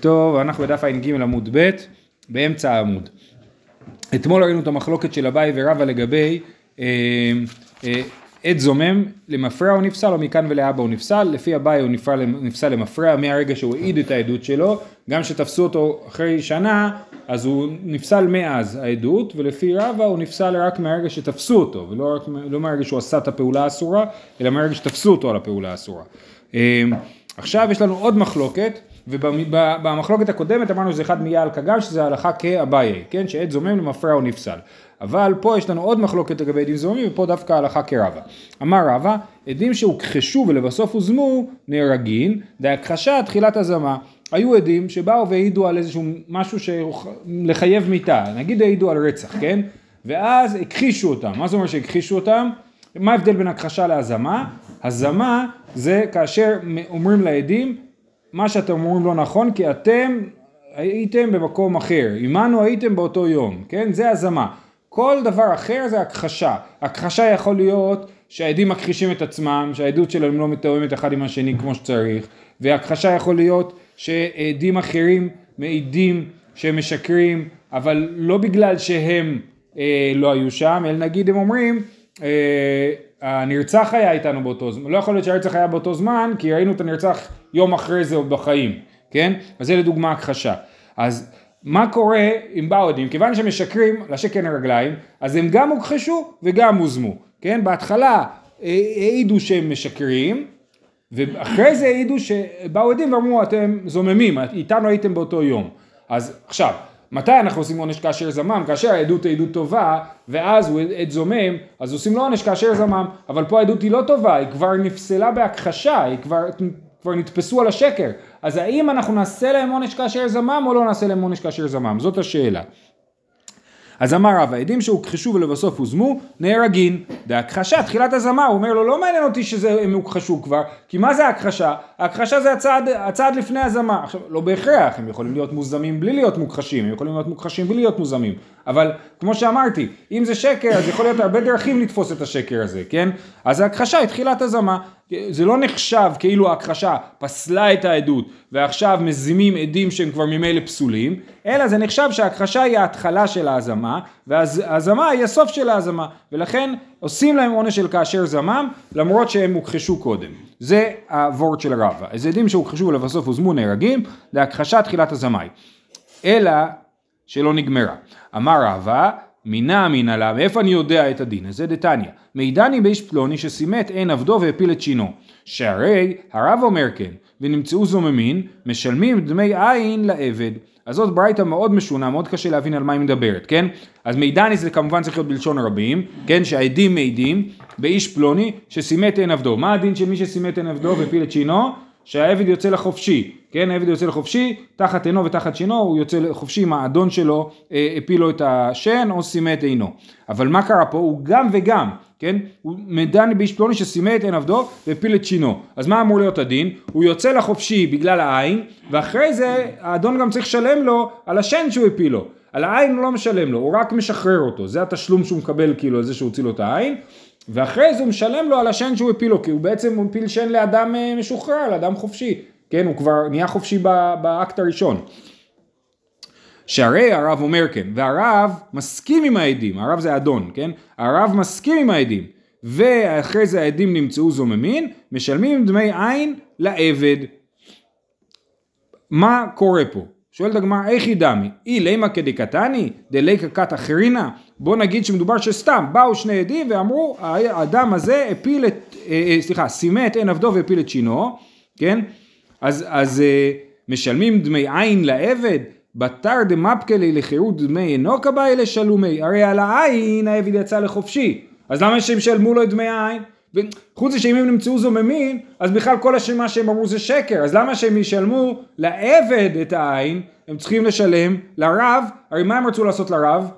טוב, אנחנו בדף ע"ג עמוד ב', באמצע העמוד. אתמול ראינו את המחלוקת של אביי ורבא לגבי אה, אה, עד זומם למפרע הוא נפסל או מכאן ולהבא הוא נפסל, לפי אביי הוא נפסל, למפרע מהרגע שהוא העיד את העדות שלו, גם שתפסו אותו אחרי שנה אז הוא נפסל מאז העדות, ולפי רבא הוא נפסל רק מהרגע שתפסו אותו, ולא רק, לא מהרגע שהוא עשה את הפעולה האסורה, אלא מהרגע שתפסו אותו על הפעולה האסורה. אה, עכשיו יש לנו עוד מחלוקת ובמחלוקת הקודמת אמרנו שזה אחד מאייל קגל שזה הלכה כאביי, כן, שעד זומם למפרע או נפסל. אבל פה יש לנו עוד מחלוקת לגבי עדים זוממים ופה דווקא הלכה כרבה. אמר רבה, עדים שהוכחשו ולבסוף הוזמו נהרגין, דהכחשה תחילת הזמה. היו עדים שבאו והעידו על איזשהו משהו לחייב מיתה, נגיד העידו על רצח, כן? ואז הכחישו אותם, מה זה אומר שהכחישו אותם? מה ההבדל בין הכחשה להזמה? הזמה זה כאשר אומרים לעדים מה שאתם אומרים לא נכון כי אתם הייתם במקום אחר, עמנו הייתם באותו יום, כן? זה הזמה. כל דבר אחר זה הכחשה. הכחשה יכול להיות שהעדים מכחישים את עצמם, שהעדות שלהם לא מתואמת אחד עם השני כמו שצריך, והכחשה יכול להיות שעדים אחרים מעידים שהם משקרים, אבל לא בגלל שהם אה, לא היו שם, אלא נגיד הם אומרים אה, הנרצח היה איתנו באותו זמן, לא יכול להיות שהרצח היה באותו זמן כי ראינו את הנרצח יום אחרי זה עוד בחיים, כן? אז זה לדוגמה הכחשה. אז מה קורה אם באו עדים? כיוון שהם משקרים לשקר הרגליים, אז הם גם הוכחשו וגם הוזמו, כן? בהתחלה אה, העידו שהם משקרים, ואחרי זה העידו שבאו עדים ואמרו אתם זוממים, איתנו הייתם באותו יום. אז עכשיו, מתי אנחנו עושים עונש כאשר זמם? כאשר העדות היא עדות טובה, ואז הוא עד זומם, אז עושים לו עונש כאשר זמם, אבל פה העדות היא לא טובה, היא כבר נפסלה בהכחשה, היא כבר, כבר נתפסו על השקר. אז האם אנחנו נעשה להם עונש כאשר זמם, או לא נעשה להם עונש כאשר זמם? זאת השאלה. אז אמר רב, העדים שהוכחשו ולבסוף הוזמו, נהרגין. דהכחשה, תחילת הזמה, הוא אומר לו, לא מעניין אותי שהם הוכחשו כבר, כי מה זה ההכחשה? ההכחשה זה הצעד, הצעד לפני הזמה. עכשיו, לא בהכרח, הם יכולים להיות מוזמים בלי להיות מוכחשים, הם יכולים להיות מוכחשים בלי להיות מוזמים. אבל כמו שאמרתי, אם זה שקר, אז יכול להיות הרבה דרכים לתפוס את השקר הזה, כן? אז ההכחשה היא תחילת הזמה. זה לא נחשב כאילו ההכחשה פסלה את העדות ועכשיו מזימים עדים שהם כבר ממילא פסולים, אלא זה נחשב שההכחשה היא ההתחלה של ההזמה וההזמה היא הסוף של ההזמה ולכן עושים להם עונש של כאשר זמם למרות שהם הוכחשו קודם. זה הוורד של רבא. אז עדים שהוכחשו ולבסוף הוזמו נהרגים, להכחשה תחילת הזמאי. אלא שלא נגמרה. אמר רבא מינה אמינא לה, מאיפה אני יודע את הדין הזה? דתניא, מידני באיש פלוני שסימט עין עבדו והפיל את שינו, שהרי הרב אומר כן, ונמצאו זוממין, משלמים דמי עין לעבד. אז זאת ברייתא מאוד משונה, מאוד קשה להבין על מה היא מדברת, כן? אז מידני זה כמובן צריך להיות בלשון רבים, כן? שהעדים מעידים באיש פלוני שסימט עין עבדו. מה הדין של מי שסימט עין עבדו והפיל את שינו? שהעבד יוצא לחופשי, כן, העבד יוצא לחופשי, תחת עינו ותחת שינו, הוא יוצא לחופשי אם האדון שלו אה, הפיל לו את השן או סימא את עינו. אבל מה קרה פה? הוא גם וגם, כן, הוא מדן באיש פלוני שסימא את עין עבדו והפיל את שינו. אז מה אמור להיות הדין? הוא יוצא לחופשי בגלל העין, ואחרי זה האדון גם צריך לשלם לו על השן שהוא הפיל לו. על העין הוא לא משלם לו, הוא רק משחרר אותו, זה התשלום שהוא מקבל כאילו על זה שהוא הוציא לו את העין. ואחרי זה הוא משלם לו על השן שהוא הפיל לו, כי הוא בעצם הוא הפיל שן לאדם אה, משוחרר, לאדם חופשי, כן, הוא כבר נהיה חופשי באקט הראשון. שהרי הרב אומר כן, והרב מסכים עם העדים, הרב זה אדון, כן? הרב מסכים עם העדים, ואחרי זה העדים נמצאו זוממין, משלמים דמי עין לעבד. מה קורה פה? שואלת הגמרא, איך דמי? אי לימה כדקתני, דליקה קת אחרינה? בוא נגיד שמדובר שסתם, באו שני עדים ואמרו, האדם הזה הפיל את, אה, אה, סליחה, סימא את עין עבדו והפיל את שינו, כן? אז, אז אה, משלמים דמי עין לעבד? בתר דמפקלי לחירות דמי אינו כבאי לשלומי, הרי על העין העבד יצא לחופשי, אז למה שהם ישלמו לו את דמי העין? וחוץ מזה שאם הם נמצאו זוממים, אז בכלל כל מה שהם אמרו זה שקר, אז למה שהם ישלמו לעבד את העין, הם צריכים לשלם לרב, הרי מה הם רצו לעשות לרב?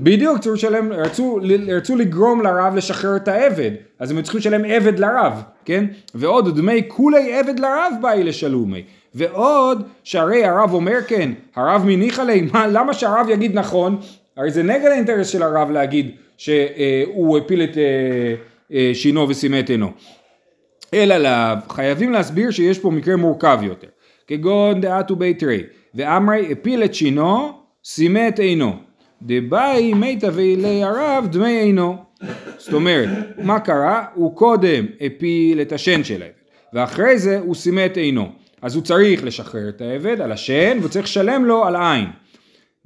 בדיוק, רצו, לשלם, רצו, רצו לגרום לרב לשחרר את העבד, אז הם צריכים לשלם עבד לרב, כן? ועוד דמי כולי עבד לרב באי לשלומי. ועוד שהרי הרב אומר כן, הרב מניח עליהם, למה שהרב יגיד נכון? הרי זה נגד האינטרס של הרב להגיד שהוא הפיל את... אה, אה, שינו וסימא את עינו. אלא חייבים להסביר שיש פה מקרה מורכב יותר. כגון דעתו בית רי, ואמרי הפיל את שינו, סימא את עינו. דבאי מיתא ואילי הרב דמי עינו. זאת אומרת, מה קרה? הוא קודם הפיל את השן של העבד, ואחרי זה הוא סימא את עינו. אז הוא צריך לשחרר את העבד על השן, והוא צריך לשלם לו על העין.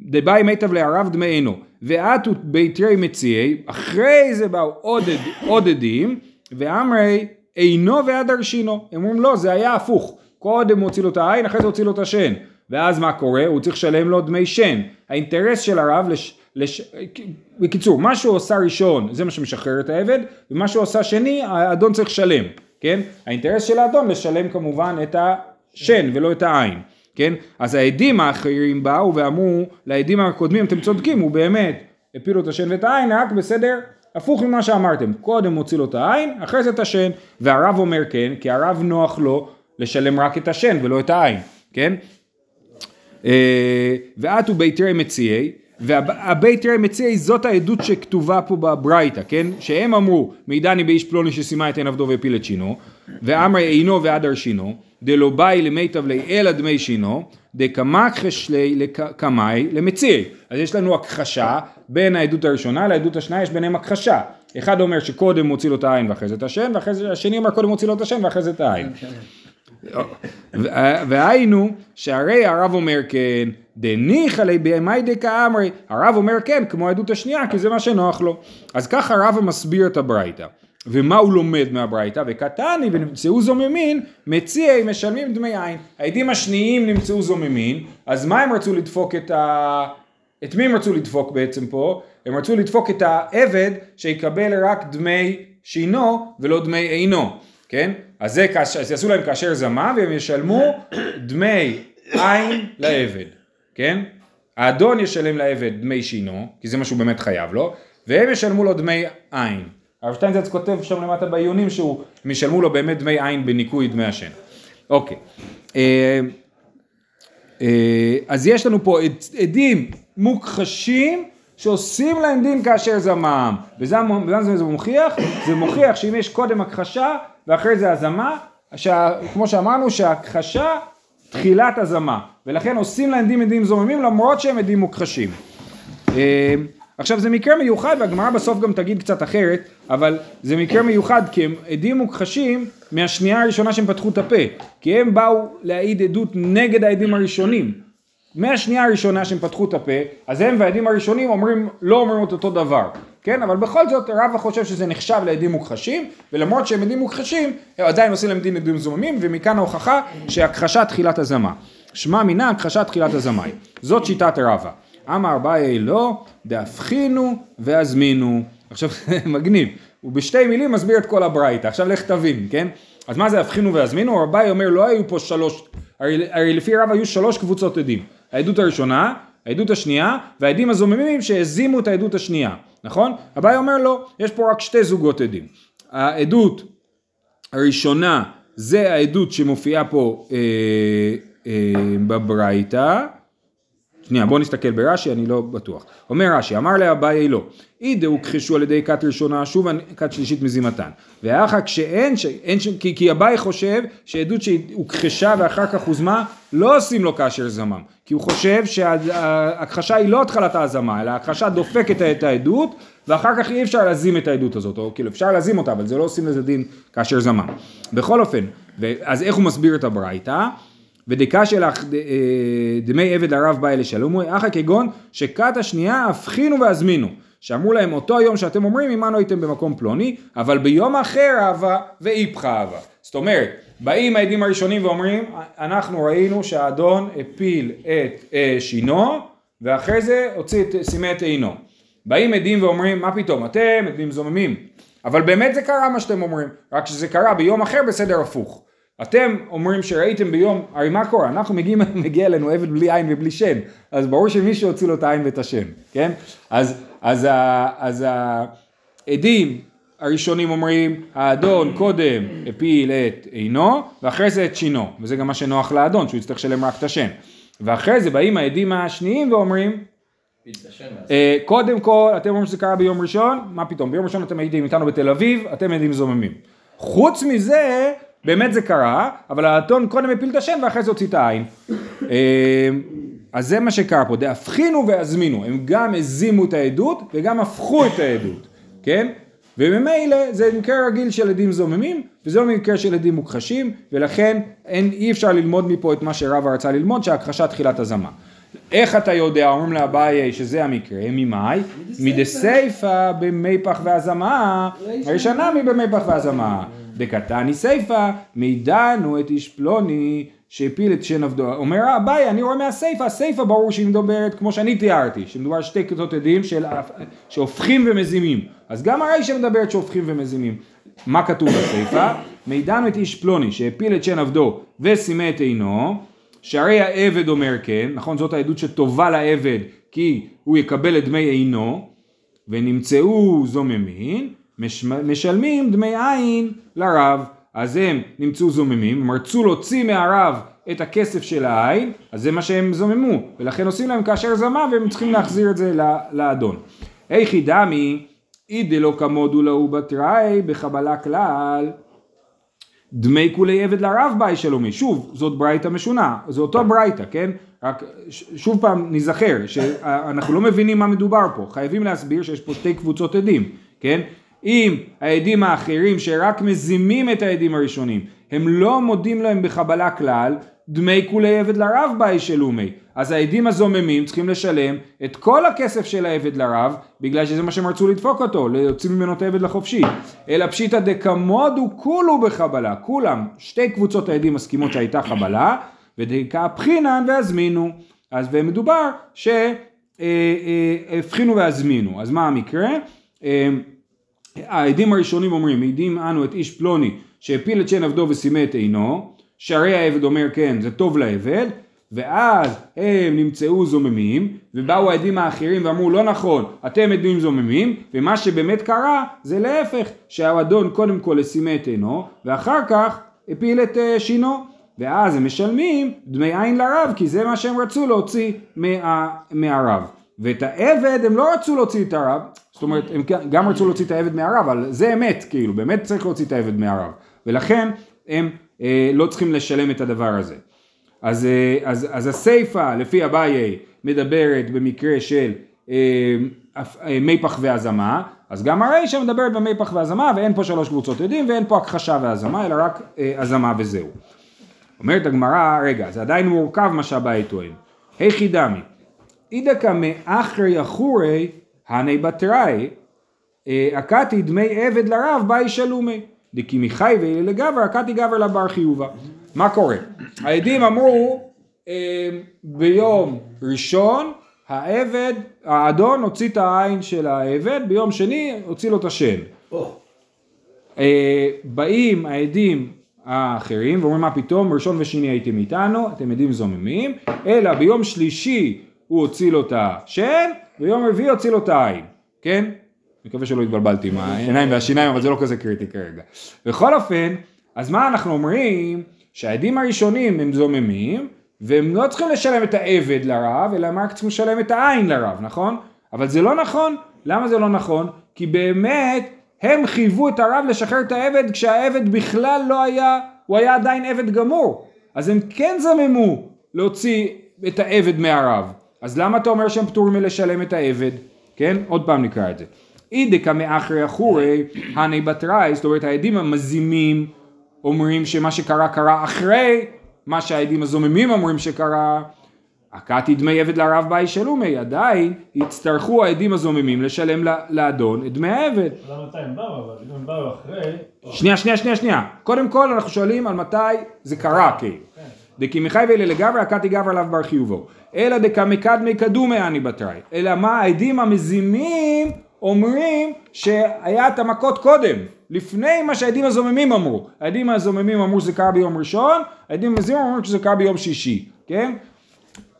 דבאי מיטב לערב דמי עינו, ואתו ביתרי מציעי, אחרי זה באו עוד, עוד עדים, ואמרי אינו ועד הרשינו. הם אומרים לא, זה היה הפוך. קודם הוא הוציא לו את העין, אחרי זה הוציא לו את השן. ואז מה קורה? הוא צריך לשלם לו דמי שן. האינטרס של הרב, לש, לש... בקיצור, מה שהוא עושה ראשון זה מה שמשחרר את העבד, ומה שהוא עושה שני, האדון צריך לשלם, כן? האינטרס של האדון לשלם כמובן את השן ולא את העין. כן? אז העדים האחרים באו ואמרו לעדים הקודמים אתם צודקים הוא באמת הפילו את השן ואת העין רק בסדר הפוך ממה שאמרתם קודם הוציא לו את העין אחרי זה את השן והרב אומר כן כי הרב נוח לו לשלם רק את השן ולא את העין כן? אה, ואת הוא ביתרי מציעי והבית תראה מציעי זאת העדות שכתובה פה בברייתא, כן? שהם אמרו מידני באיש פלוני שסיימה את עין עבדו והפיל את שינו ואמרי אינו ועדר שינו דלא באי למיטב לי אלא דמי שינו דקמקחש לי לקמאי למציעי אז יש לנו הכחשה בין העדות הראשונה לעדות השנייה יש ביניהם הכחשה. אחד אומר שקודם מוציא לו את העין ואחרי זה את השן ואחרי זה השני אומר קודם מוציא לו את השן ואחרי זה את העין והיינו שהרי הרב אומר כן דניחא לי בימי דקה אמרי הרב אומר כן כמו העדות השנייה כי זה מה שנוח לו אז ככה הרב מסביר את הברייתא ומה הוא לומד מהברייתא וקטני ונמצאו זוממין מציעי משלמים דמי עין העדים השניים נמצאו זוממין אז מה הם רצו לדפוק את ה... את מי הם רצו לדפוק בעצם פה? הם רצו לדפוק את העבד שיקבל רק דמי שינו ולא דמי עינו כן? אז זה אז יעשו להם כאשר זמה והם ישלמו דמי עין לעבד, כן? האדון ישלם לעבד דמי שינו, כי זה מה שהוא באמת חייב לו, והם ישלמו לו דמי עין. הרב שטיינזרץ כותב שם למטה בעיונים שהוא, הם ישלמו לו באמת דמי עין בניכוי דמי השן. אוקיי. אה, אה, אז יש לנו פה עדים מוכחשים שעושים להם דין כאשר זמם. וזה זה מוכיח? זה מוכיח שאם יש קודם הכחשה ואחרי זה הזמה, שה, כמו שאמרנו שהכחשה תחילת הזמה, ולכן עושים להם דין עדים זוממים למרות שהם עדים מוכחשים. אה, עכשיו זה מקרה מיוחד והגמרא בסוף גם תגיד קצת אחרת, אבל זה מקרה מיוחד כי הם עדים מוכחשים מהשנייה הראשונה שהם פתחו את הפה, כי הם באו להעיד עדות נגד העדים הראשונים. מהשנייה הראשונה שהם פתחו את הפה, אז הם והעדים הראשונים אומרים, לא אומרים את אותו דבר. כן, אבל בכל זאת רבא חושב שזה נחשב לעדים מוכחשים, ולמרות שהם עדים מוכחשים, הם עדיין עושים להם דין עדים זוממים, ומכאן ההוכחה שהכחשת תחילת הזמה. שמע מינה הכחשת תחילת הזמאי. זאת שיטת רבא. אמר אביי לא, דאבחינו והזמינו. עכשיו מגניב, הוא בשתי מילים מסביר את כל הברייתא, עכשיו לך תבין, כן? אז מה זה אבחינו והזמינו? רבי אומר לא היו פה שלוש, הרי, הרי לפי רב היו שלוש קבוצות עדים. העדות הראשונה, העדות השנייה, והעדים הזוממים שהזימו את העדות השנייה. נכון? אביי אומר לא, יש פה רק שתי זוגות עדים. העדות הראשונה זה העדות שמופיעה פה אה, אה, בברייתא, שנייה בוא נסתכל ברש"י אני לא בטוח. אומר רש"י אמר לאביי לא אידה הוכחשו על ידי כת ראשונה שוב כת שלישית מזימתן. ואחר כשאין ש... אין ש... כי, כי אביי חושב שעדות שהוכחשה ואחר כך הוזמה לא עושים לו כאשר זמם. כי הוא חושב שההכחשה היא לא התחלת ההזמה אלא ההכחשה דופקת את העדות ואחר כך אי אפשר להזים את העדות הזאת או כאילו אפשר להזים אותה אבל זה לא עושים לזה דין כאשר זמם. בכל אופן אז איך הוא מסביר את הברייתא ודקה שלך אה, דמי עבד לרב באי לשלומו, אחא כגון שכת השנייה הבחינו והזמינו. שאמרו להם אותו היום שאתם אומרים עמנו הייתם במקום פלוני, אבל ביום אחר אהבה ואיפכא אהבה. זאת אומרת, באים העדים הראשונים ואומרים, אנחנו ראינו שהאדון הפיל את אה, שינו, ואחרי זה הוציא את סימא את עינו. באים עדים ואומרים, מה פתאום, אתם עדים זוממים. אבל באמת זה קרה מה שאתם אומרים, רק שזה קרה ביום אחר בסדר הפוך. אתם אומרים שראיתם ביום, הרי מה קורה? אנחנו מגיעים, מגיע אלינו עבד בלי עין ובלי שן, אז ברור שמישהו הוציא לו את העין ואת השן, כן? אז, אז, אז העדים הראשונים אומרים, האדון קודם הפיל את עינו, ואחרי זה את שינו, וזה גם מה שנוח לאדון, שהוא יצטרך לשלם רק את השן. ואחרי זה באים העדים השניים ואומרים, אה, קודם כל, אתם אומרים שזה קרה ביום ראשון, מה פתאום, ביום ראשון אתם הייתם איתנו בתל אביב, אתם עדים זוממים. חוץ מזה, באמת זה קרה, אבל האתון קודם הפיל את השן ואחרי זה הוציא את העין. אה, אז זה מה שקרה פה, דהפחינו והזמינו, הם גם הזימו את העדות וגם הפכו את העדות, כן? וממילא זה מקרה רגיל של עדים זוממים, וזה לא מקרה של עדים מוכחשים, ולכן אין, אי אפשר ללמוד מפה את מה שרבא רצה ללמוד, שהכחשה תחילת הזמה. איך אתה יודע, אומרים לאביי שזה המקרה, ממאי? מדסייפא במי פח והזמה, הראשונה מבמי פח והזמה. דקתני סייפא, מידענו את איש פלוני שהפיל את שן עבדו. אומר אביי, אני רואה מהסייפא, הסייפא ברור שהיא מדברת כמו שאני תיארתי, שמדובר על שתי כיתות עדים של, שהופכים ומזימים. אז גם הרישא מדברת שהופכים ומזימים. מה כתוב בסייפא? מידענו את איש פלוני שהפיל את שן עבדו וסימא את עינו, שהרי העבד אומר כן, נכון זאת העדות שטובה לעבד כי הוא יקבל את דמי עינו, ונמצאו זוממין, משלמים דמי עין לרב. אז הם נמצאו זוממים, הם רצו להוציא מהרב את הכסף של העין, אז זה מה שהם זוממו, ולכן עושים להם כאשר זמה והם צריכים להחזיר את זה לאדון. היכי דמי, אי דלא כמודו להו בתראי בחבלה כלל, דמי כולי עבד לרב באי שלומי, שוב, זאת ברייתא משונה, זה אותו ברייתא, כן? רק שוב פעם נזכר שאנחנו לא מבינים מה מדובר פה, חייבים להסביר שיש פה שתי קבוצות עדים, כן? אם העדים האחרים שרק מזימים את העדים הראשונים, הם לא מודים להם בחבלה כלל, דמי כולי עבד לרב באי שלומי. אז העדים הזוממים צריכים לשלם את כל הכסף של העבד לרב, בגלל שזה מה שהם רצו לדפוק אותו, להוציא ממנו את העבד לחופשי. אלא פשיטא דקמודו כולו בחבלה, כולם, שתי קבוצות העדים מסכימות שהייתה חבלה, ודקה בחינן והזמינו. אז ומדובר שהבחינו והזמינו. אז מה המקרה? אה, העדים הראשונים אומרים, מעידים אנו את איש פלוני שהפיל את שן עבדו וסימא את עינו, שהרי העבד אומר כן, זה טוב לעבד, ואז הם נמצאו זוממים, ובאו העדים האחרים ואמרו לא נכון, אתם עדים זוממים, ומה שבאמת קרה זה להפך, שהאדון קודם כל סימא את עינו, ואחר כך הפיל את אה, שינו, ואז הם משלמים דמי עין לרב, כי זה מה שהם רצו להוציא מה, מהרב. ואת העבד הם לא רצו להוציא את הרב, זאת אומרת הם גם רצו להוציא את העבד מהרב, אבל זה אמת, כאילו, באמת צריך להוציא את העבד מהרב, ולכן הם אה, לא צריכים לשלם את הדבר הזה. אז, אה, אז, אז הסיפא לפי אביי מדברת במקרה של אה, אה, מי פח והזמה, אז גם הרישא מדברת במי פח והזמה ואין פה שלוש קבוצות עדים ואין פה הכחשה והזמה אלא רק אה, הזמה וזהו. אומרת הגמרא, רגע, זה עדיין מורכב מה שאביי טוען. היכי דמי, אידקא מאחרי אחורי הני בתראי, אקתי אה, דמי עבד לרב באי שלומי, דקי מחי ואלה לגבר, אקתי גבר לבר חיובה. מה קורה? העדים אמרו אה, ביום ראשון העבד, האדון הוציא את העין של העבד, ביום שני הוציא לו את השן. אה, באים העדים האחרים ואומרים מה פתאום ראשון ושני הייתם איתנו אתם עדים זוממים אלא ביום שלישי הוא הוציא לו את השן, ויום רביעי הוציא לו את העין, כן? מקווה שלא התבלבלתי עם העיניים והשיניים, אבל זה לא כזה קריטי כרגע. בכל אופן, אז מה אנחנו אומרים? שהעדים הראשונים הם זוממים, והם לא צריכים לשלם את העבד לרב, אלא הם רק צריכים לשלם את העין לרב, נכון? אבל זה לא נכון. למה זה לא נכון? כי באמת הם חייבו את הרב לשחרר את העבד כשהעבד בכלל לא היה, הוא היה עדיין עבד גמור. אז הם כן זממו להוציא את העבד מהרב. אז למה אתה אומר שהם פטורים מלשלם את העבד? כן? עוד פעם נקרא את זה. אידקא מאחרי אחורי, הני בתראי, זאת אומרת העדים המזימים אומרים שמה שקרה קרה אחרי מה שהעדים הזוממים אומרים שקרה. הכתי דמי עבד לרב באי שלומי, עדיין יצטרכו העדים הזוממים לשלם לאדון את דמי העבד. למה מתי הם באו אבל? אם הם באו אחרי... שנייה, שנייה, שנייה, שנייה. קודם כל אנחנו שואלים על מתי זה קרה כאילו. כן. דקי מחי ואלה לגברי, הכתי גבר עליו בר חיובו. אלא דקמקדמי קדומי אני בתראי. אלא מה העדים המזימים אומרים שהיה את המכות קודם, לפני מה שהעדים הזוממים אמרו. העדים הזוממים אמרו שזה קרה ביום ראשון, העדים המזימים אמרו שזה קרה ביום שישי, כן?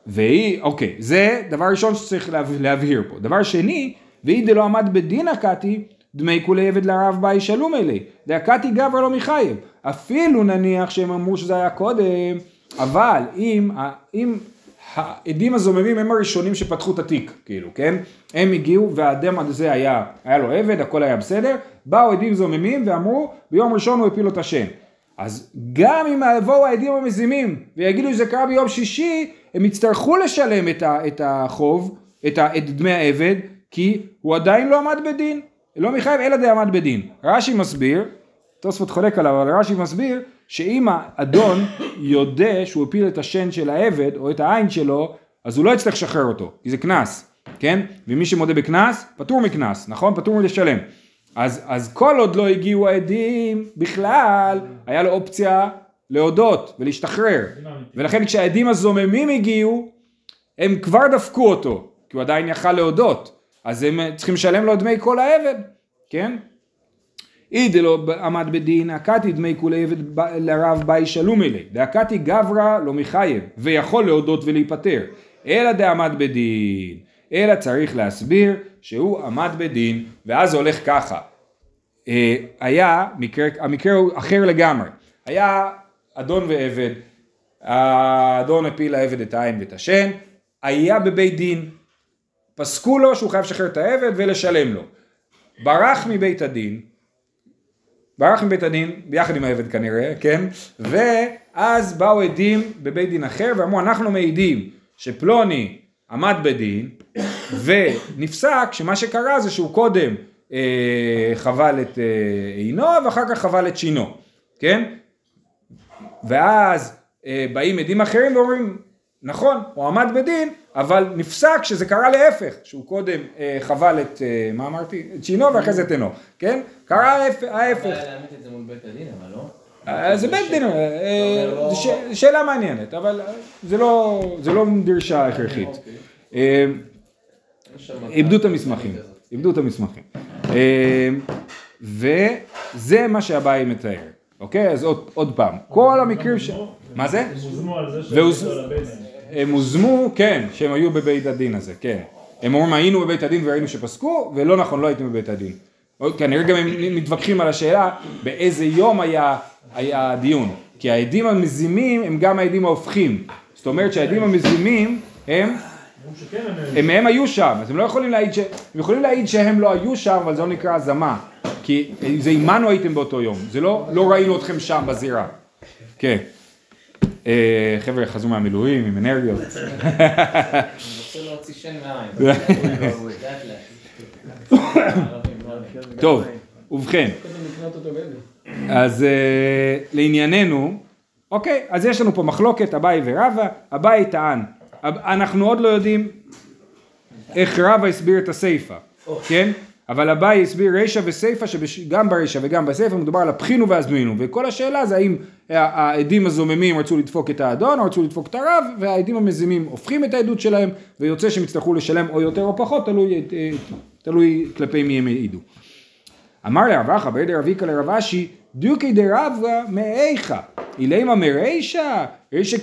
והיא, אוקיי, זה דבר ראשון שצריך להבהיר פה. דבר שני, והיא דלא עמד בדין הקתי, דמי כולי עבד לרב באי שלום אלי. דהקתי גבר לא מחייב. אפילו נניח שהם אמרו שזה היה קודם, אבל אם, אם העדים הזוממים הם הראשונים שפתחו את התיק, כאילו, כן? הם הגיעו והאדם הזה היה, היה לו עבד, הכל היה בסדר, באו עדים זוממים ואמרו, ביום ראשון הוא הפיל לו את השן. אז גם אם יבואו העדים המזימים ויגידו שזה קרה ביום שישי, הם יצטרכו לשלם את, ה, את החוב, את, ה, את דמי העבד, כי הוא עדיין לא עמד בדין. לא מחייב אלא דעמד בדין. רש"י מסביר, תוספות חולק עליו, אבל רש"י מסביר שאם האדון יודע שהוא הפיל את השן של העבד או את העין שלו, אז הוא לא יצטרך לשחרר אותו, כי זה קנס, כן? ומי שמודה בקנס, פטור מקנס, נכון? פטור מלשלם. אז, אז כל עוד לא הגיעו העדים בכלל, היה לו אופציה להודות ולהשתחרר. ולכן כשהעדים הזוממים הגיעו, הם כבר דפקו אותו, כי הוא עדיין יכל להודות. אז הם צריכים לשלם לו דמי כל העבד, כן? אי דלא עמד בדין, הכתי דמי כולי עבד לרב באי שלום אלי, דהכתי גברא לא מחייב, ויכול להודות ולהיפטר, אלא דעמד בדין, אלא צריך להסביר שהוא עמד בדין, ואז זה הולך ככה, אה, היה, מקרה, המקרה הוא אחר לגמרי, היה אדון ועבד, האדון הפיל לעבד את העין ואת השן, היה בבית דין, פסקו לו שהוא חייב לשחרר את העבד ולשלם לו. ברח מבית הדין, ברח מבית הדין, ביחד עם העבד כנראה, כן? ואז באו עדים בבית דין אחר ואמרו אנחנו מעידים שפלוני עמד בדין ונפסק שמה שקרה זה שהוא קודם אה, חבל את אה, עינו ואחר כך חבל את שינו, כן? ואז אה, באים עדים אחרים ואומרים נכון, הוא עמד בדין, אבל נפסק שזה קרה להפך, שהוא קודם אה, חבל את, אה, מה אמרתי? את שינו ואחרי זה את עינו, כן? קרה ההפך. אפשר להעמיד את זה מול בית הדין, אבל לא? אה, זה בית דין, אה, לא- שאלה מעניינת, אבל אה, זה לא, זה לא דרשה הכרחית. אוקיי. אה, איבדו את המסמכים. איבדו את המסמכים. אה, וזה מה שהבאי מתאר, אוקיי? אז עוד, עוד פעם, כל המקרים ש... מה זה? הם הוזמו על זה הבית דין. הם הוזמו, כן, שהם היו בבית הדין הזה, כן. הם אומרים היינו בבית הדין וראינו שפסקו, ולא נכון, לא הייתם בבית הדין. כנראה גם הם מתווכחים על השאלה באיזה יום היה, היה הדיון. כי העדים המזימים הם גם העדים ההופכים. זאת אומרת שהעדים המזימים הם... הם, הם היו שם, אז הם לא יכולים להעיד, ש... הם יכולים להעיד שהם לא היו שם, אבל זה לא נקרא הזמה. כי זה עמנו הייתם באותו יום, זה לא, לא ראינו אתכם שם בזירה. כן. אה, חבר'ה חזרו מהמילואים עם אנרגיות. טוב, ובכן, אז אה, לענייננו, אוקיי, אז יש לנו פה מחלוקת אביי ורבא, אביי טען, אנחנו עוד לא יודעים איך רבא הסביר את הסיפא, כן? אבל אביי הסביר רישא וסיפא שגם ברישא וגם בסיפא מדובר על הבחינו והזמינו. וכל השאלה זה האם העדים הזוממים רצו לדפוק את האדון או רצו לדפוק את הרב והעדים המזימים הופכים את העדות שלהם ויוצא שהם יצטרכו לשלם או יותר או פחות תלוי, אה, תלוי כלפי מי הם העידו. אמר לרב אחא בידי רביקה לרב אשי דיוקי דרבא מאיכה? אילמה מרישא? רישא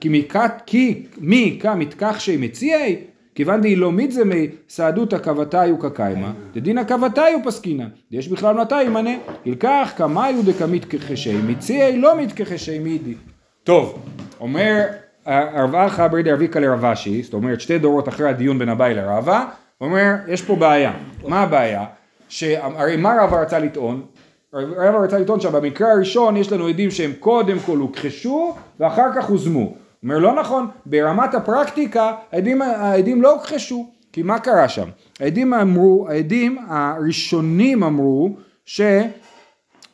כי מכת כי מי כמתכח שמציעי כיוון דאי לא מיתזמי סעדותא קבתיו כקיימא דדינא קבתיו פסקינא יש בכלל מתי ימנה ילקח כמיו דקמית כחשי מציעי לא מתכחשי מידי טוב אומר הרב אחא בידי רביקה לרב אשי זאת אומרת שתי דורות אחרי הדיון בין אביי לרבא הוא אומר יש פה בעיה מה הבעיה שהרי מה רבא רצה לטעון? רבא רצה לטעון שבמקרה הראשון יש לנו עדים שהם קודם כל הוכחשו ואחר כך הוזמו. אומר לא נכון, ברמת הפרקטיקה העדים, העדים לא הוכחשו, כי מה קרה שם? העדים אמרו, העדים הראשונים אמרו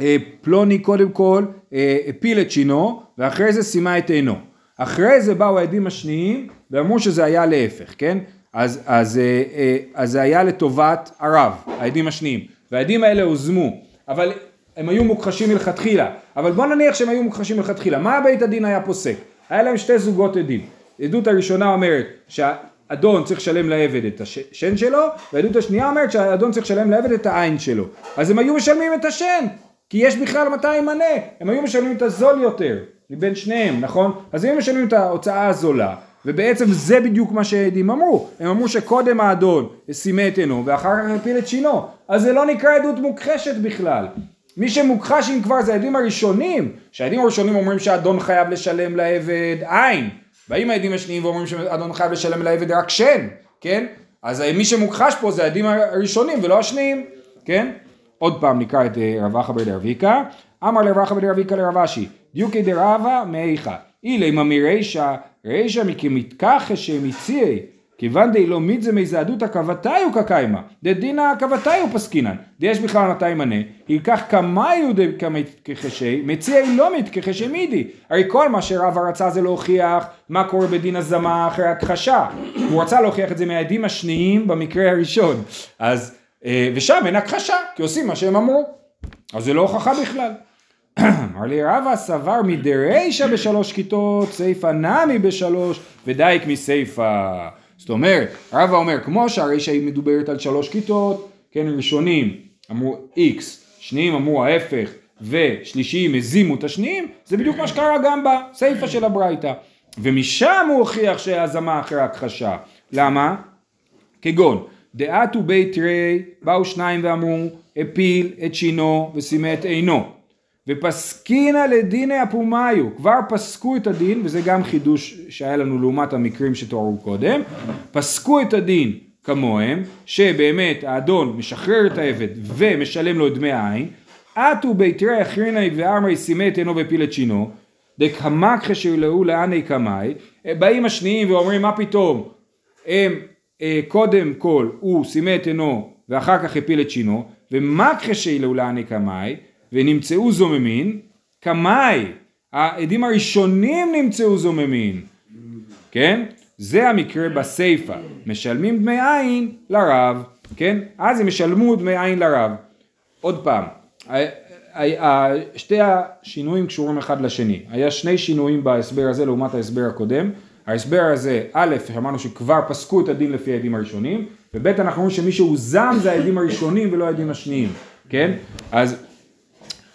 שפלוני קודם כל אה, הפיל את שינו ואחרי זה סיימה את עינו. אחרי זה באו העדים השניים ואמרו שזה היה להפך, כן? אז, אז, אה, אה, אז זה היה לטובת הרב, העדים השניים, והעדים האלה הוזמו, אבל הם היו מוכחשים מלכתחילה, אבל בוא נניח שהם היו מוכחשים מלכתחילה, מה בית הדין היה פוסק? היה להם שתי זוגות עדים, עדות הראשונה אומרת שהאדון צריך לשלם לעבד את השן שלו, והעדות השנייה אומרת שהאדון צריך לשלם לעבד את העין שלו, אז הם היו משלמים את השן, כי יש בכלל מתי ימנה, הם היו משלמים את הזול יותר מבין שניהם, נכון? אז הם משלמים את ההוצאה הזולה ובעצם זה בדיוק מה שהעדים אמרו, הם אמרו שקודם האדון סימא את עינו ואחר כך הפיל את שינו, אז זה לא נקרא עדות מוכחשת בכלל. מי שמוכחש אם כבר זה העדים הראשונים, שהעדים הראשונים אומרים שהאדון חייב לשלם לעבד עין, באים העדים השניים ואומרים שהאדון חייב לשלם לעבד רק שן, כן? אז מי שמוכחש פה זה העדים הראשונים ולא השניים, כן? עוד פעם נקרא את רב אחא דרביקה, אמר לרחא דרביקה לרבשי, דיוקי דרבה מאיכה, אילי ממי רישא, רישא מכמתכחש שמציעי, כיוון די לא מיתזה מזהדותא קבתיו כקיימא, דדינא קבתיו פסקינן, דיש בכלל מתי מנה, ייקח קמאיו דקמתכחשי, מציעי לא מתכחשי מידי, הרי כל מה שרבא רצה זה להוכיח מה קורה בדין הזמה אחרי הכחשה, הוא רצה להוכיח את זה מהעדים השניים במקרה הראשון, אז, אה, ושם אין הכחשה, כי עושים מה שהם אמרו, אז זה לא הוכחה בכלל. אמר לי רבא סבר מדרישא בשלוש כיתות, סיפא נמי בשלוש, ודייק מסיפא. זאת אומרת, רבא אומר, כמו שהרישא היא מדוברת על שלוש כיתות, כן, ראשונים אמרו X, שניים אמרו ההפך, ושלישיים הזימו את השניים, זה בדיוק מה שקרה גם בסיפא של הברייתא. ומשם הוא הוכיח שהזמה אחרי הכחשה. למה? כגון, דעתו בית רי, באו שניים ואמרו, הפיל את שינו וסימא את עינו. ופסקינא לדיני אפומיו, כבר פסקו את הדין, וזה גם חידוש שהיה לנו לעומת המקרים שתוארו קודם, פסקו את הדין כמוהם, שבאמת האדון משחרר את העבד ומשלם לו את דמי העין, עטו ביתרי אחרינאי ואמרי סימא את עינו והפיל את שינו, דקמקחה שלאו לאני קמאי, באים השניים ואומרים מה פתאום, הם אה, קודם כל הוא סימא את עינו ואחר כך הפיל את שינו, ומקחה שלאו לאני קמאי, ונמצאו זוממין, קמאי, העדים הראשונים נמצאו זוממין, כן? זה המקרה בסיפא, משלמים דמי עין לרב, כן? אז הם ישלמו דמי עין לרב. עוד פעם, שתי השינויים קשורים אחד לשני. היה שני שינויים בהסבר הזה לעומת ההסבר הקודם. ההסבר הזה, א', אמרנו שכבר פסקו את הדין לפי העדים הראשונים, וב', אנחנו אומרים שמי שהוזם זה העדים הראשונים ולא העדים השניים, כן? אז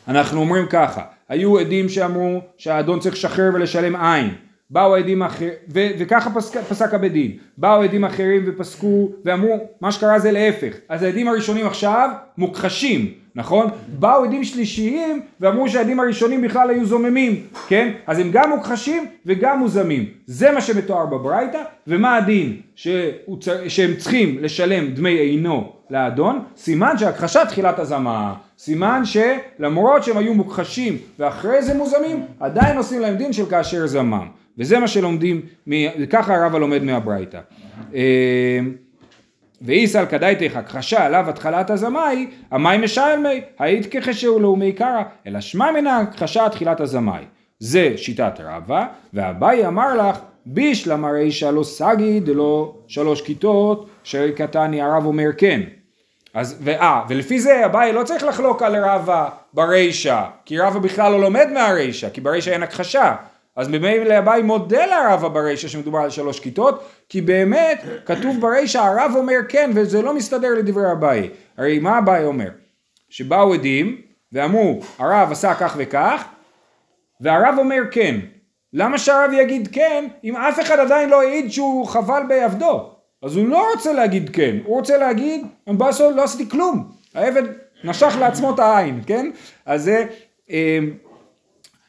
אנחנו אומרים ככה, היו עדים שאמרו שהאדון צריך לשחרר ולשלם עין, באו עדים אחרים, וככה פסק, פסק הבית דין, באו עדים אחרים ופסקו ואמרו מה שקרה זה להפך, אז העדים הראשונים עכשיו מוכחשים, נכון? באו עדים שלישיים ואמרו שהעדים הראשונים בכלל היו זוממים, כן? אז הם גם מוכחשים וגם מוזמים, זה מה שמתואר בברייתא, ומה הדין שהוא, צ- שהם צריכים לשלם דמי עינו לאדון, סימן שהכחשה תחילת הזמה, סימן שלמרות שהם היו מוכחשים ואחרי זה מוזמים, עדיין עושים להם דין של כאשר זמם. וזה מה שלומדים, ככה הרב הלומד מהברייתא. אה, ואיסל כדאיתך הכחשה עליו התחלת הזמאי, המים משלמי, היית כחשהו לאומי קרא, אלא שמע מן ההכחשה תחילת הזמאי. זה שיטת רבא, ואביי אמר לך, בישלם הרי שלא סגי דלא שלוש כיתות, שרי קטני הרב אומר כן. אז, ואה, ולפי זה אביי לא צריך לחלוק על רבא ברישא, כי רבא בכלל לא לומד מהרישא, כי ברישא אין הכחשה. אז ממילא אביי מודה לרבא ברישא שמדובר על שלוש כיתות, כי באמת כתוב ברישא הרב אומר כן, וזה לא מסתדר לדברי אביי. הרי מה אביי אומר? שבאו עדים ואמרו הרב עשה כך וכך, והרב אומר כן. למה שהרב יגיד כן, אם אף אחד עדיין לא העיד שהוא חבל בעבדו? אז הוא לא רוצה להגיד כן, הוא רוצה להגיד, אמבסו לא עשיתי כלום, העבד נשך לעצמו את העין, כן? אז זה, אמ,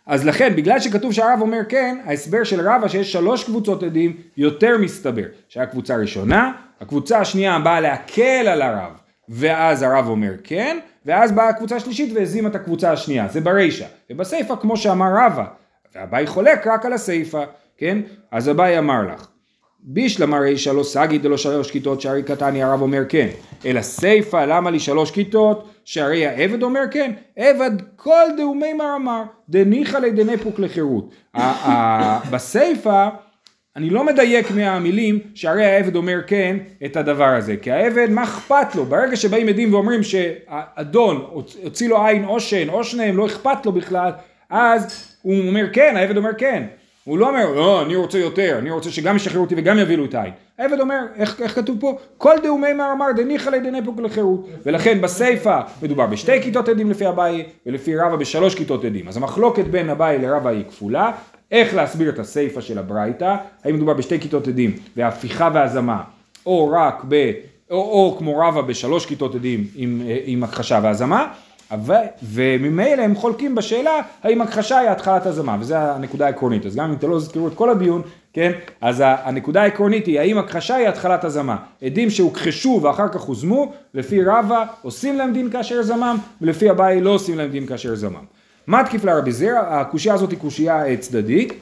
אז לכן, בגלל שכתוב שהרב אומר כן, ההסבר של רבא שיש שלוש קבוצות עדים יותר מסתבר. שהיה קבוצה ראשונה, הקבוצה השנייה באה להקל על הרב, ואז הרב אומר כן, ואז באה הקבוצה השלישית והזימה את הקבוצה השנייה, זה ברישא. ובסיפא כמו שאמר רבא, והבאי חולק רק על הסיפא, כן? אז הבאי אמר לך. בישלמה רישא לא סגי דלא שלוש כיתות שהרי קטני הרב אומר כן, אלא סיפא למה לי שלוש כיתות? שהרי העבד אומר כן, עבד כל דאומי מר אמר, דניחא לדנפוק לחירות. ה- ה- בסיפא אני לא מדייק מהמילים שהרי העבד אומר כן את הדבר הזה, כי העבד מה אכפת לו, ברגע שבאים עדים ואומרים שהאדון הוציא לו עין או שן או שניהם לא אכפת לו בכלל, אז הוא אומר כן, העבד אומר כן, הוא לא אומר, לא, אני רוצה יותר, אני רוצה שגם ישחררו אותי וגם יבילו את העין. העבד אומר, איך, איך כתוב פה? כל דאומי מר אמר דניחא לדנפוק לחירות. ולכן בסיפא מדובר בשתי כיתות עדים לפי אביי, ולפי רבא בשלוש כיתות עדים. אז המחלוקת בין אביי לרבא היא כפולה. איך להסביר את הסיפא של הברייתא, האם מדובר בשתי כיתות עדים והפיכה והזמה, או רק ב... או, או כמו רבא בשלוש כיתות עדים עם, עם הכחשה והזמה, וממילא הם חולקים בשאלה האם הכחשה היא התחלת הזמה, וזו הנקודה העקרונית. אז גם אם אתם לא תזכרו את כל הדיון, כן, אז הנקודה העקרונית היא האם הכחשה היא התחלת הזמה. עדים שהוכחשו ואחר כך הוזמו, לפי רבא עושים להם דין כאשר זמם, ולפי אביי לא עושים להם דין כאשר זמם. מה תקיף לרבי זרע? הקושייה הזאת היא קושייה אה, צדדית.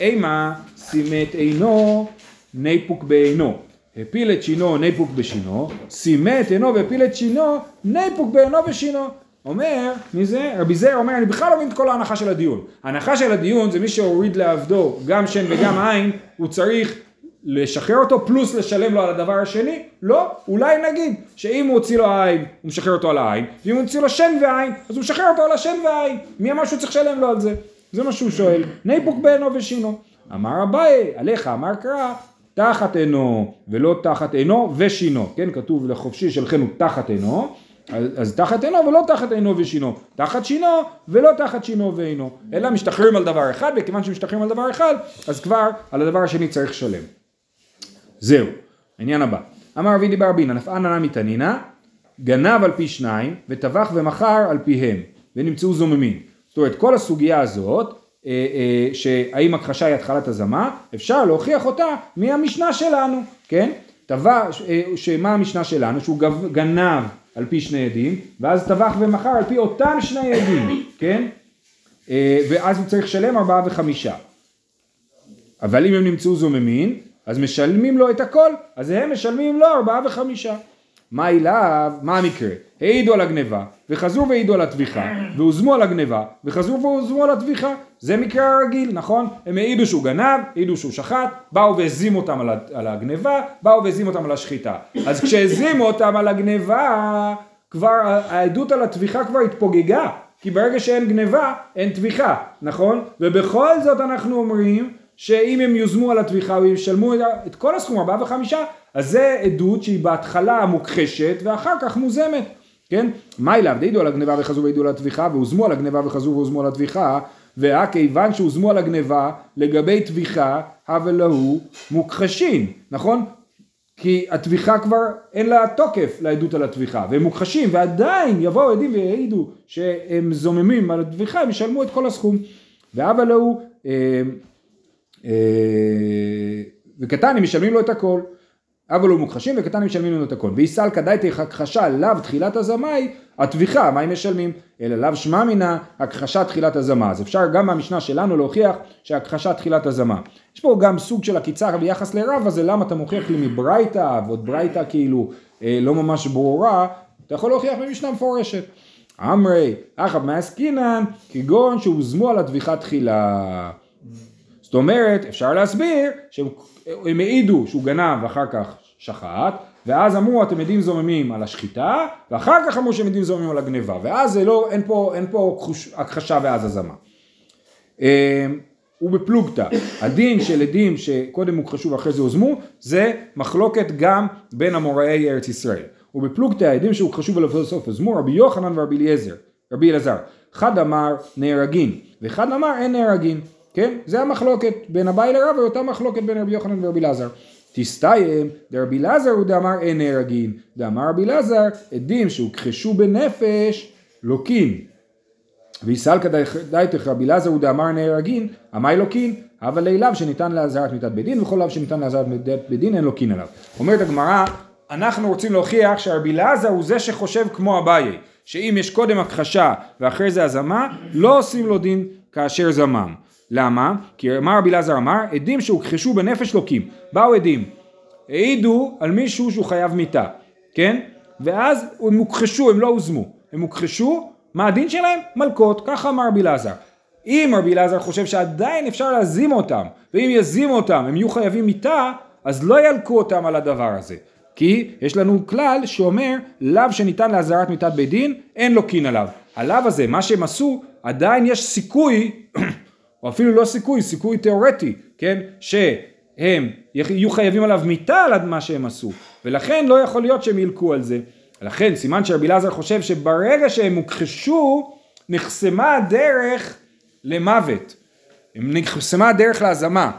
אימה סימת עינו ניפוק בעינו. הפיל את שינו ניפוק בשינו, סימת עינו והפיל את שינו ניפוק בעינו ושינו. אומר, מי זה? רבי זר אומר, אני בכלל לא מבין את כל ההנחה של הדיון. ההנחה של הדיון זה מי שהוריד לעבדו גם שן וגם עין, הוא צריך לשחרר אותו פלוס לשלם לו על הדבר השני? לא, אולי נגיד שאם הוא הוציא לו עין, הוא משחרר אותו על העין, ואם הוא הוציא לו שן ועין, אז הוא משחרר אותו על השן ועין. מי אמר שהוא צריך לשלם לו על זה? זה מה שהוא שואל. ניפוק בעינו ושינו. אמר אביי, עליך אמר קרא, תחת עינו ולא תחת עינו ושינו. כן, כתוב לחופשי שלכנו תחת עינו. אז, אז תחת עינו ולא תחת עינו ושינו, תחת שינו ולא תחת שינו ועינו, אלא משתחררים על דבר אחד, וכיוון שמשתחררים על דבר אחד, אז כבר על הדבר השני צריך לשלם. זהו, העניין הבא. אמר רבי דיבר רבינה, נפענה נמי תנינא, גנב על פי שניים, וטבח ומכר על פיהם, ונמצאו זוממים. זאת אומרת, כל הסוגיה הזאת, שהאם הכחשה היא התחלת הזמה, אפשר להוכיח אותה מהמשנה שלנו, כן? טבח, אה, שמה המשנה שלנו? שהוא גנב על פי שני עדים, ואז טבח ומכר על פי אותם שני עדים, כן? אה, ואז הוא צריך לשלם ארבעה וחמישה. אבל אם הם נמצאו זוממים, אז משלמים לו את הכל, אז הם משלמים לו ארבעה וחמישה. מה אליו? מה המקרה? העידו על הגניבה, וחזרו והעידו על הטביחה, והוזמו על הגניבה, וחזרו והוזמו על הטביחה. זה מקרה רגיל, נכון? הם העידו שהוא גנב, העידו שהוא שחט, באו והזימו אותם על הגניבה, באו והזימו אותם על השחיטה. אז כשהזימו אותם על הגניבה, כבר העדות על הטביחה כבר התפוגגה. כי ברגע שאין גניבה, אין טביחה, נכון? ובכל זאת אנחנו אומרים שאם הם יוזמו על הטביחה או ישלמו את כל הסכום, ארבעה וחמישה, אז זה עדות שהיא בהתחלה מוכחשת ואחר כך מוזמת, כן? מה אליו? דעידו על הגניבה וחזרו והעידו על הטביחה, והוזמו על הגניבה וחזרו והוזמו על הטביחה, והכיוון שהוזמו על הגניבה לגבי טביחה, הווה להו מוכחשין, נכון? כי הטביחה כבר אין לה תוקף לעדות על הטביחה, והם מוכחשים, ועדיין יבואו עדים ויעידו שהם זוממים על הטביחה, הם ישלמו את כל הסכום. ואבא להו, אה, אה, וקטנים משלמים לו את הכל. אבל הוא מוכחשים וקטנים משלמים לו את הכל. ויסל כדאי הכחשה לאו תחילת הזמאי, הטביחה, מה הם משלמים? אלא לאו שמע מינה, הכחשה תחילת הזמה. אז אפשר גם מהמשנה שלנו להוכיח שהכחשה תחילת הזמה. יש פה גם סוג של עקיצה ביחס לרב הזה, למה אתה מוכיח לי מברייתא, ועוד ברייתא כאילו אה, לא ממש ברורה, אתה יכול להוכיח ממשנה מפורשת. אמרי, אחאב מעסקינן, כגון שהוזמו על הטביחה תחילה. זאת אומרת, אפשר להסביר שהם הם העידו שהוא גנב ואחר כך שחט, ואז אמרו אתם עדים זוממים על השחיטה, ואחר כך אמרו שהם עדים זוממים על הגניבה, ואז זה לא, אין פה, אין פה הכחשה ואז הזמה. אה, ובפלוגתא, הדין של עדים שקודם הוכחשו ואחרי זה הוזמו, זה מחלוקת גם בין אמוראי ארץ ישראל. ובפלוגתא העדים שהוכחשו ולבסוף הוזמו, רבי יוחנן ורבי אליעזר, רבי אלעזר. אחד אמר נהרגין, ואחד אמר אין נהרגין. כן? זה המחלוקת בין אביי לרב ואותה מחלוקת בין רבי יוחנן ורבי אלעזר. תסתיים, דרבי אלעזר הוא דאמר אין נהרגין, דאמר רבי אלעזר עדים שהוכחשו בנפש לוקין. ויסלקא דייתך רבי אלעזר הוא דאמר נהרגין, עמי לוקין, אבל ליליו שניתן לאזהרת מיתת בית דין, וכל לאו שניתן לאזהרת מיתת בית דין אין לוקין עליו. אומרת הגמרא, אנחנו רוצים להוכיח שרבי אלעזר הוא זה שחושב כמו אביי, שאם יש קודם הכחשה ואחרי זה הזמה, לא עושים לו דין כאשר זמם. למה? כי מה רבי אלעזר אמר? עדים שהוכחשו בנפש לוקים. באו עדים, העידו על מישהו שהוא חייב מיתה, כן? ואז הם הוכחשו, הם לא הוזמו. הם הוכחשו, מה הדין שלהם? מלקות, ככה אמר רבי אלעזר. אם רבי אלעזר חושב שעדיין אפשר להזים אותם, ואם יזימו אותם הם יהיו חייבים מיתה, אז לא ילקו אותם על הדבר הזה. כי יש לנו כלל שאומר, לאו שניתן לאזהרת מיתת בית דין, אין לוקין עליו. הלאו הזה, מה שהם עשו, עדיין יש סיכוי, או אפילו לא סיכוי, סיכוי תיאורטי, כן? שהם יהיו חייבים עליו מיתה על מה שהם עשו, ולכן לא יכול להיות שהם ילקו על זה. לכן סימן שרבי אלעזר חושב שברגע שהם הוכחשו, נחסמה הדרך למוות. נחסמה הדרך להזמה.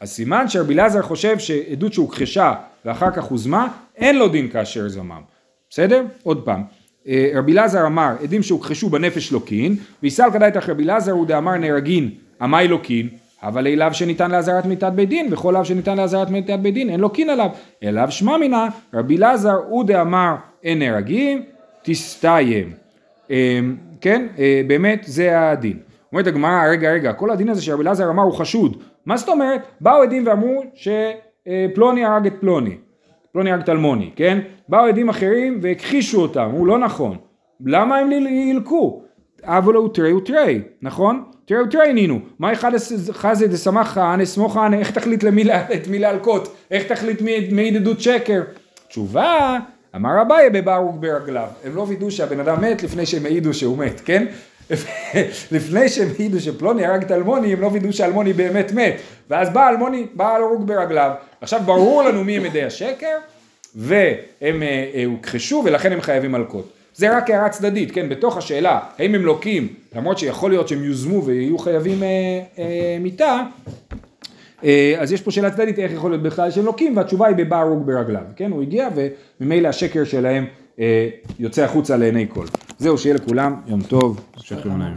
אז סימן שרבי אלעזר חושב שעדות שהוכחשה ואחר כך הוזמה, אין לו דין כאשר זמם. בסדר? עוד פעם. אה, רבי אלעזר אמר, עדים שהוכחשו בנפש לוקין, ויסל כדאיתך רבי אלעזר הוא דאמר נהרגין, עמי לוקין, אבל אליו שניתן לאזהרת מיתת בית דין, וכל לאו שניתן לאזהרת מיתת בית דין, אין לוקין עליו. אליו שמע מינא, רבי אלעזר הוא דאמר אין נהרגים, תסתיים. אה, כן, אה, באמת זה הדין. אומרת הגמרא, רגע, רגע, כל הדין הזה שרבי אלעזר אמר הוא חשוד. מה זאת אומרת? באו עדים ואמרו שפלוני הרג את פלוני. פלוני הרג את אלמוני, כן? באו עדים אחרים והכחישו אותם, אמרו לא נכון. למה הם ילקו? אבל הוא תרי ותרי, נכון? תרי ותרי נינו. מה חזי דסמך כהנא סמוך כהנא, איך תחליט למי את מי להלקות? איך תחליט מי עדות שקר? תשובה, אמר אביי בברוך ברגליו. הם לא וידאו שהבן אדם מת לפני שהם העידו שהוא מת, כן? לפני שהם העידו שפלוני הרג את אלמוני, הם לא וידאו שאלמוני באמת מת. ואז בא אלמוני, בא הרוג ברגליו. עכשיו ברור לנו מי הם עדי השקר, והם אה, אה, הוכחשו ולכן הם חייבים מלקות. זה רק הערה צדדית, כן, בתוך השאלה, האם הם לוקים, למרות שיכול להיות שהם יוזמו ויהיו חייבים אה, אה, מיתה, אה, אז יש פה שאלה צדדית איך יכול להיות בכלל שהם לוקים, והתשובה היא בבא הרוג ברגליו, כן, הוא הגיע וממילא השקר שלהם אה, יוצא החוצה לעיני כל. זהו, שיהיה לכולם יום טוב, המשך נעים.